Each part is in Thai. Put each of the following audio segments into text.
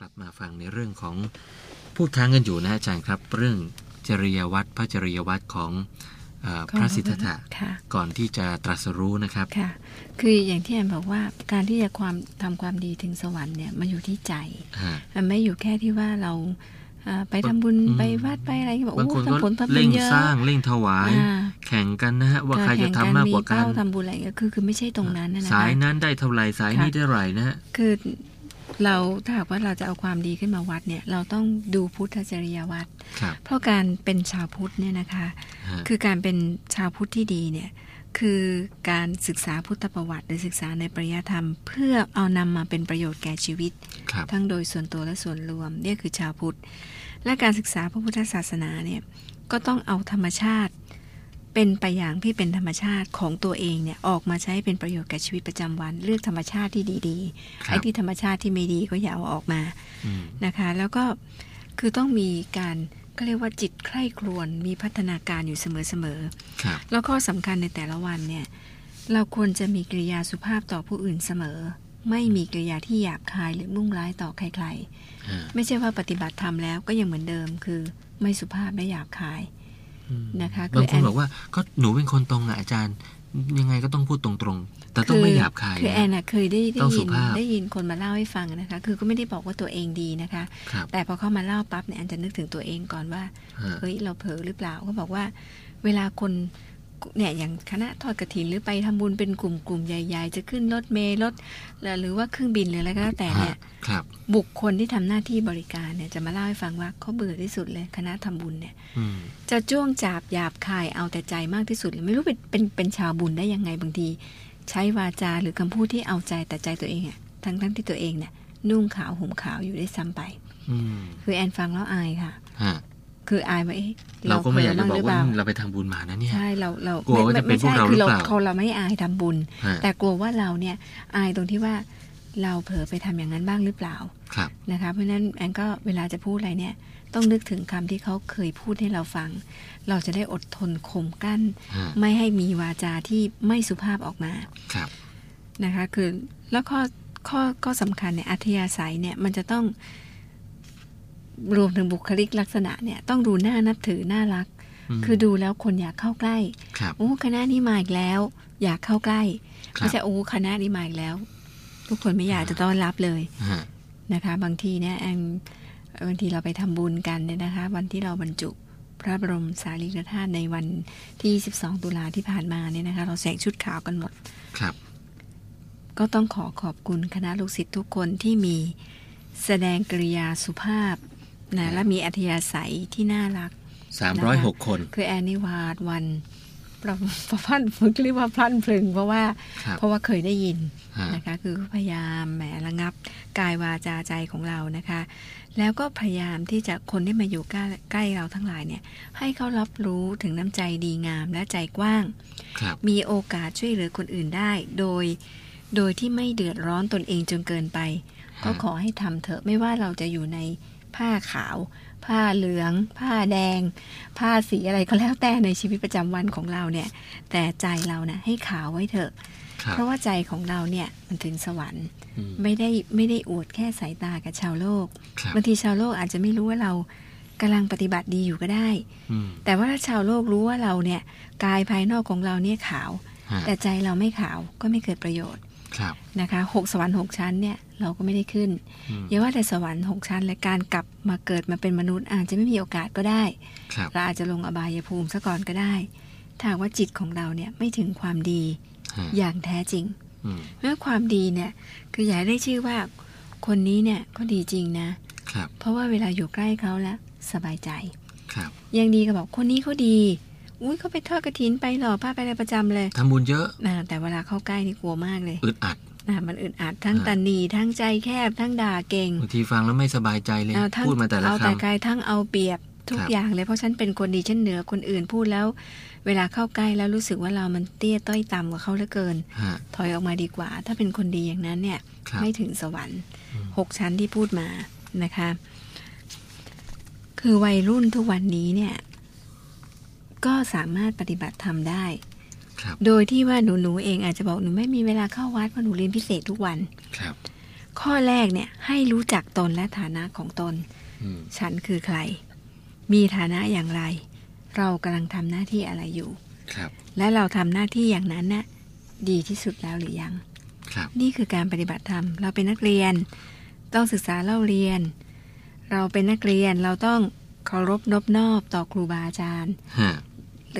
กลับมาฟังในเรื่องของพูดค้างกันอยู่นะอาจารย์ครับ เรื่องจริยวัตรพระจริยวัตรของเออพระสิทธัตถะค่ะก่อนที่จะตรัสรู้นะครับค่ะ คืออย่างที่แอนบอกว่าการที่จะความทำความดีถึงสวรรค์เนี่ยมันอยู่ที่ใจฮะมันไม่อยู่แค่ที่ว่าเราเอ่อไปทำบุญอืมไปวัดไปอะไรก็บอกบางโอ้คนก็ทำผลทำบุเร่ญงเยอะสร้างเร่งถวายอ่าแข่งกันนะฮะว่าใครจะแข่งทำมากกว่ากันเป้ทำบุญอะไรก็คือคือไม่ใช่ตรงนั้นนะนะคะสายนั้นได้เท่าไหร่สายนี้ค่ะได้เท่าไหร่นะฮะคือ เราถ้าหากว่าเราจะเอาความดีขึ้นมาวัดเนี่ยเราต้องดูพุทธจริยวัตรครับเพราะการเป็นชาวพุทธเนี่ยนะคะฮะคือการเป็นชาวพุทธที่ดีเนี่ยคือการศึกษาพุทธประวัติ หรือศึกษาในปริยธรรม เพื่อเอานำมาเป็นประโยชน์แก่ชีวิตครับทั้งโดยส่วนตัวและส่วนรวมเนี่ยคือชาวพุทธ และการศึกษาพระพุทธศาสนาเนี่ยก็ต้องเอาธรรมชาติ เป็นไปอย่างที่เป็นธรรมชาติของตัวเองเนี่ยออกมาใช้เป็นประโยชน์แก่ชีวิตประจำวัน เลือกธรรมชาติที่ดีๆครับไอ้ที่ธรรมชาติที่ไม่ดีก็อย่าเอาออกมาอืมนะคะ แล้วก็คือต้องมีการก็เรียกว่าจิตใคร่ครวญมีพัฒนาการอยู่เสมอๆครับแล้วข้อสำคัญในแต่ละวันเนี่ยเราควรจะมีกริยาสุภาพต่อผู้อื่นเสมอ ไม่มีกริยาที่หยาบคายหรือมุ่งร้ายต่อใครฮะๆไม่ใช่ว่าปฏิบัติธรรมแล้วก็ยังเหมือนเดิมคือไม่สุภาพและหยาบคายอืม นะคะคืบางอคแอนนบอกว่าก็หนูเป็นคนตรงอะอาจารย์ ยังไงก็ต้องพูดตรงๆ แต่ต้องไม่หยาบคายคือนะแอนน่ะเคยได้ได้ต้องสุยินภาพได้ยินคนมาเล่าให้ฟังนะคะ คือก็ไม่ได้บอกว่าตัวเองดีนะคะครับแต่พอเข้ามาเล่าปั๊บเนี่ยแอนจะนึกถึงตัวเองก่อนว่าฮะเฮ้ยเราเผลอหรือเปล่าก็บอกว่า เวลาคน เนี่ยอย่างคณะทอดกระถินหรือไปทำบุญเป็นกลุ่มกลุ่มๆใหญ่ๆ จะขึ้นรถเมล์รถหรือว่าเครื่องบินหรืออะไรก็แล้วแต่เนี่ยครับ บุคคลที่ทำหน้าที่บริการเนี่ยจะมาเล่าให้ฟังว่าเขาเบื่อที่สุดเลยคณะทำบุญเนี่ยอืมจะจ้วงจาบหยาบคายเอาแต่ใจมากที่สุดเลยไม่รู้เป็นเป็นเป็นชาวบุญได้ยังไงบางที ใช้วาจาหรือคำพูดที่เอาใจแต่ใจตัวเองอะทั้งทั้งที่ตัวเองเนี่ยนุ่งขาวห่มขาวอยู่ได้วยซ้ำไปอืมคือแอนฟังแล้วอายค่ะฮะ คืออายว่าเอ๊ะเราก็ไม่อยากจะผลบอกหรืเปว่าล่าเราไปทำบุญมานะเนี่ยใช่เราเรากลัวว่าจะเป็นพวกใช่เราคือเราหรือเปล่าเขาเราไม่อายทำบุญฮะแต่กลัวว่าเราเนี่ยอายตรงที่ว่าเราเผลอไปทำอย่างนั้นบ้างหรือเปล่าครับนะคะเพราะฉะนั้นแอนก็เวลาจะพูดอะไรเนี่ย ต้องนึกถึงคำที่เขาเคยพูดให้เราฟัง เราจะได้อดทนข่มกั้นฮะไม่ให้มีวาจาที่ไม่สุภาพออกมาครับนะคะ คือแล้วข้อข้อข้อสำคัญเนี่ยอัธยาศัยเนี่ยมันจะต้อง รวมถึงบุคลิกลักษณะเนี่ยต้องดูน่านับถือน่ารักมคือดูแล้วคนอยากเข้าใกล้ครับโอ้คณะนี้มาอีกแล้ว อยากเข้าใกล้ครับไม่ใช่โอ้คณะนี้มาอีกแล้ว ทุกคนไม่อยากจะต้อนรับเลยฮะนะคะ บางทีเนี่ยแอนบางทีเราไปทำบุญกันเนี่ยนะคะ วันที่เราบรรจุพระบรมสารีริกธาตุในวันที่ 12 ตุลาที่ผ่านมาเนี่ยนะคะ เราใส่ชุดขาวกันหมดครับ ก็ต้องขอขอบคุณคณะลูกศิษย์ทุกคนที่มีแสดงกริยาสุภาพ นะและมีอัธยาศัยที่น่ารักสามร้อยหกคน คือแอนนิวาดวันประประพันธ์ฝึกเรียกว่าพลันพลึง เพราะว่าครับเพราะว่าเคยได้ยินฮะนะคะคือพยายามแหมระงับกายวาจาใจของเรานะคะ แล้วก็พยายามที่จะคนที่มาอยู่ใกล้ใกล้เราทั้งหลายเนี่ยให้เขารับรู้ถึงน้ำใจดีงามและใจกว้างครับมีโอกาสช่วยเหลือคนอื่นได้ โดยโดยที่ไม่เดือดร้อนตนเองจนเกินไป ก็ขอให้ทำเถอะไม่ว่าเราจะอยู่ใน ผ้าขาว ผ้าเหลือง ผ้าแดง ผ้าสีอะไรก็แล้วแต่ในชีวิตประจำวันของเราเนี่ย แต่ใจเรานะ่ะให้ขาวไว้เถอะครับเพราะว่าใจของเราเนี่ยมันถึงสวรรค์อืมไม่ได้ไม่ได้อวดแค่สายตากับชาวโลกครับบางทีชาวโลกอาจจะไม่รู้ว่าเรากำลังปฏิบัติดีอยู่ก็ได้อืมแต่ว่าถ้าชาวโลกรู้ว่าเราเนี่ย กายภายนอกของเราเนี่ยขาวฮะแต่ใจเราไม่ขาวก็ไม่เกิดประโยชน์ครับ นะคะหกสวรรค์หกชั้นเนี่ยเราก็ไม่ได้ขึ้นอืมอย่าว่าแต่สวรรค์หกชั้นและการกลับมาเกิดมาเป็นมนุษย์อาจจะไม่มีโอกาสก็ได้ครับเราอาจจะลงอบายภูมิซะก่อนก็ได้ ถ้าหากว่าจิตของเราเนี่ยไม่ถึงความดีฮะอย่างแท้จริงอืมเมื่อความดีเนี่ยคืออย่าให้ได้ชื่อว่าคนนี้เนี่ยก็ดีจริงนะครับเพราะว่าเวลาอยู่ใกล้เขาแล้วสบายใจ ครับยังดีก็บอกคนนี้เขาดี อุ้ยเขาไปทอดกระถินไปหล่อผ้าไปอะไรประจำเลยทำบุญเยอะนะแต่เวลาเข้าใกล้นี่กลัวมากเลยอึดอัดนะมันอึดอัดทั้งอ่าตันหนีทั้งใจแคบทั้งด่าเก่งบางทีฟังแล้วไม่สบายใจเลยเอาทั้งพูดมาแต่ละเอาคแต่กายทั้งเอาเปรียบทุกครับอย่างเลยเพราะฉันเป็นคนดีฉันเหนือคนอื่นพูดแล้ว เวลาเข้าใกล้แล้วรู้สึกว่าเรามันเตี้ยต้อยต่ำกว่าเขาเหลือเกินำฮะถอยออกมาดีกว่า ถ้าเป็นคนดีอย่างนั้นเนี่ยครับไม่ถึงสวรรค์อืมหกชั้นที่พูดมานะคะ คือวัยรุ่นทุกวันนี้เนี่ย ก็สามารถปฏิบัติธรรมได้ครับโดยที่ว่าหนูหนูๆเองอาจจะบอกหนูไม่มีเวลาเข้าวัดเพราะหนูเรียนพิเศษทุกวันครับ ข้อแรกเนี่ยให้รู้จักตนและฐานะของตนอืมฉันคือใคร มีฐานะอย่างไร เรากำลังทำหน้าที่อะไรอยู่ครับ และเราทำหน้าที่อย่างนั้นน่ะดีที่สุดแล้วหรือยัง ครับ นี่คือการปฏิบัติธรรม เราเป็นนักเรียน ต้องศึกษาเล่าเรียน เราเป็นนักเรียนเราต้องเคารพนบนอบต่อครูบาอาจารย์ฮะ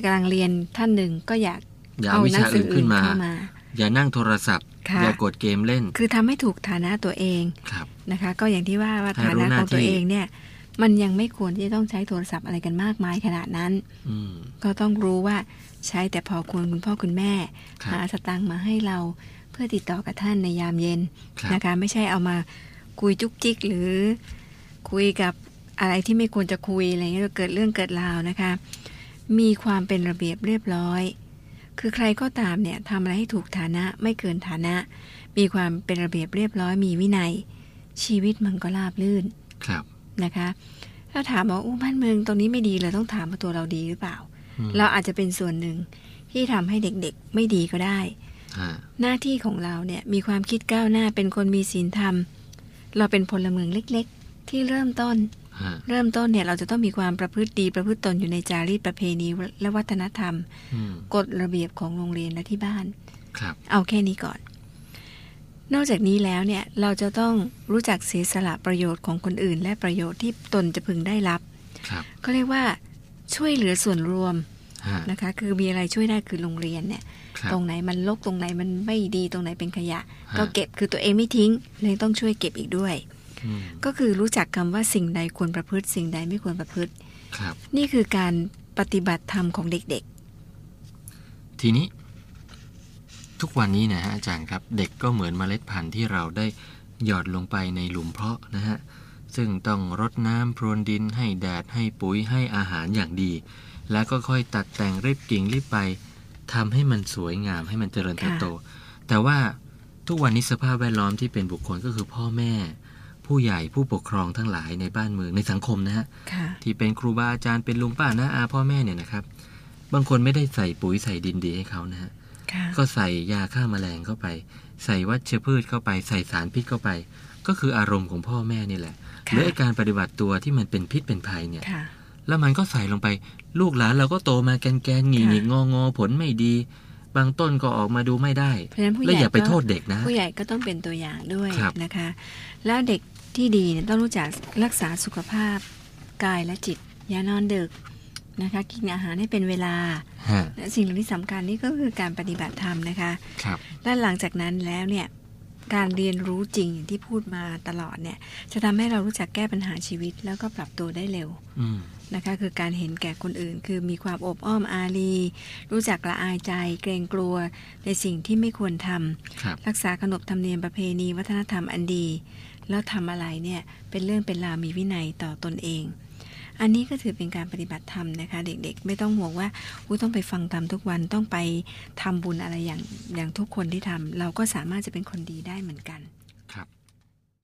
กำลังเรียนท่านหนึ่งก็อยากอย่าเอาเอาวิหนัชาสือื่นขึ้นมาเข้ามา อย่านั่งโทรศัพท์ค่ะอย่ากดเกมเล่น คือทำให้ถูกฐานะตัวเองครับนะคะ ก็อย่างที่ว่าว่าให้ฐารู้นะหน้าของตัวที่เองเนี่ย มันยังไม่ควรที่จะต้องใช้โทรศัพท์อะไรกันมากมายขนาดนั้นอืมก็ต้องรู้ว่าใช้แต่พอควรคุณพ่อคุณแม่ครับหาสตังค์มาให้เราเพื่อติดต่อกับท่านในยามเย็นครับนะคะ ไม่ใช่เอามาคุยจุกจิกหรือคุยกับอะไรที่ไม่ควรจะคุยอะไรเงี้ยเกิดเรื่องเกิดราวนะคะ มีความเป็นระเบียบเรียบร้อย คือใครก็ตามเนี่ยทำอะไรให้ถูกฐานะไม่เกินฐานะ มีความเป็นระเบียบเรียบร้อยมีวินัย ชีวิตมันก็ราบลื่นครับนะคะ ถ้าถามว่าอู้บ้านเมืองตรงนี้ไม่ดีเลยต้องถามว่าตัวเราดีหรือเปล่าอืมเราอาจจะเป็นส่วนหนึ่งที่ทำให้เด็กๆไม่ดีก็ได้ฮะหน้าที่ของเราเนี่ยมีความคิดก้าวหน้าเป็นคนมีศีลธรรม เราเป็นพลเมืองเล็ก ๆ ที่เริ่มต้นฮะ เริ่มต้นเนี่ยเราจะต้องมีความประพฤติดีประพฤติตนอยู่ในจารีตประเพณีและวัฒนธรรมอืมกฎระเบียบของโรงเรียนและที่บ้านครับเอาแค่นี้ก่อน นอกจากนี้แล้วเนี่ยเราจะต้องรู้จักเสียสละประโยชน์ของคนอื่น และประโยชน์ที่ตนจะพึงได้รับครับก็เรียกว่าช่วยเหลือส่วนรวมฮะนะคะ คือมีอะไรช่วยได้คือโรงเรียนเนี่ยครับตรงไหนมันลกตรงไหนมันไม่ดีตรงไหนเป็นขยะฮะก็เก็บคือตัวเองไม่ทิ้งเลยต้องช่วยเก็บอีกด้วยอืม ก็คือรู้จักคำว่าสิ่งใดควรประพฤติ สิ่งใดไม่ควรประพฤติครับ นี่คือการปฏิบัติธรรมของเด็กทีนี้ ทุกวันนี้นะฮะอาจารย์ครับ เด็กก็เหมือนเมล็ดพันธุ์ที่เราได้หยอดลงไปในหลุมเพาะนะฮะซึ่งต้องรดน้ำพรวนดินให้แดดให้ปุ๋ยให้อาหารอย่างดี แล้วก็ค่อยตัดแต่งริบกิ่งริบไปทำให้มันสวยงามให้มันเจริญเติบโต แต่ว่าทุกวันนี้สภาพแวดล้อมที่เป็นบุคคลก็คือพ่อแม่ ผู้ใหญ่ผู้ปกครองทั้งหลายในบ้านเมืองในสังคมนะฮะๆค่ะที่เป็นครูบาอาจารย์เป็นลุงป้าน้าอาพ่อแม่เนี่ยนะครับ บางคนไม่ได้ใส่ปุ๋ยใส่ดินดีให้เขานะฮะค่ะก็ใส่ยาฆ่าแมลงเข้าไป ใส่วัชพืชเข้าไปใส่สารพิษเข้าไป ก็คืออารมณ์ของพ่อแม่นี่แหละหรือไอ้การปฏิบัติตัวที่มันเป็นพิษเป็นภัยเนี่ยค่ะแล้วมันก็ใส่ลงไป ลูกหลานเราก็โตมาแกนแกนๆหงีหงิค่ะงองอผลไม่ดีบางต้นก็ออกมาดูไม่ได้เพราะฉะนั้นผู้ใหแล้วญ่อย่าไปก็โทษเด็กนะ ผู้ใหญ่ก็ต้องเป็นตัวอย่างด้วยครับนะคะ แล้วเด็ก ที่ดีเนี่ยต้องรู้จักรักษาสุขภาพ กายและจิต อย่านอนดึกนะคะกินอาหารให้เป็นเวลาฮะและสิ่งเหล่านี้สำคัญนี่ก็คือการปฏิบัติธรรมนะคะครับและหลังจากนั้นแล้วเนี่ย การเรียนรู้จริงอย่างที่พูดมาตลอดเนี่ย จะทำให้เรารู้จักแก้ปัญหาชีวิต แล้วก็ปรับตัวได้เร็วอืมนะคะ คือการเห็นแก่คนอื่น คือมีความอบอ้อมอารีรู้จักละอายใจ เกรงกลัวในสิ่งที่ไม่ควรทำครับรักษาขนบธรรมเนียมประเพณีวัฒนธรรมอันดี แล้วทำอะไรเนี่ยเป็นเรื่องเป็นราวมีวินัยต่อตนเอง อันนี้ก็ถือเป็นการปฏิบัติธรรมนะคะ เด็กๆ ไม่ต้องห่วงว่าอุยต้องไปฟังธรรมทุกวันต้องไปทำบุญอะไรอย่างอย่างทุกคนที่ทำเราก็สามารถจะเป็นคนดีได้เหมือนกัน